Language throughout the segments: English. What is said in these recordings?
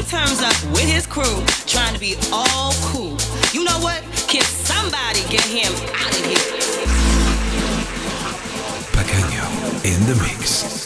he turns up with his crew, trying to be all cool. You know what? Can somebody get him out of here? Pequeño in the mix.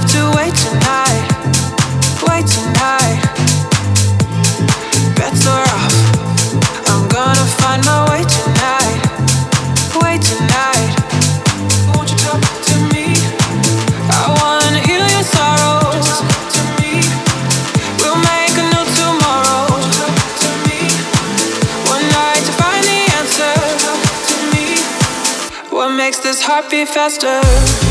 have to wait tonight, wait tonight. Better off, I'm gonna find my way tonight, wait tonight. Won't you talk to me? I wanna heal your sorrows. To me? We'll make a new tomorrow. To me? One night to find the. To me? What makes this heartbeat faster?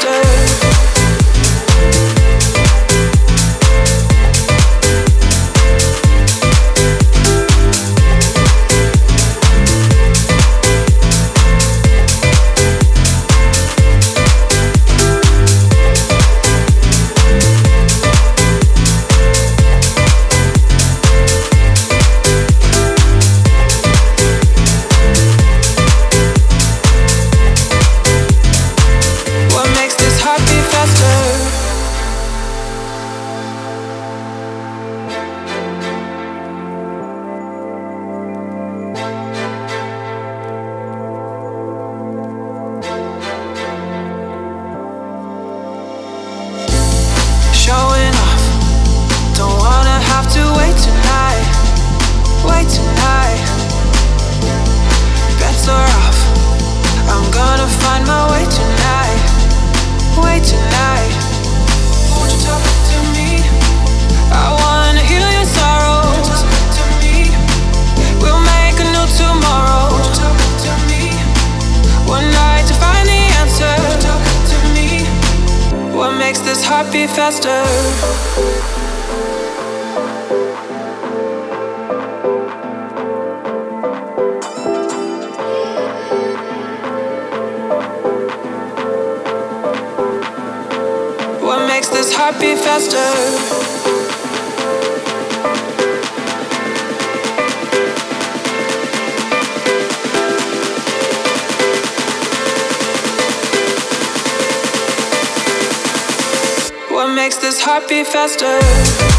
Heartbeat faster. What makes this heart beat faster? Makes this heart faster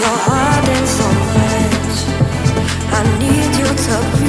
you're hiding so much. I need you to.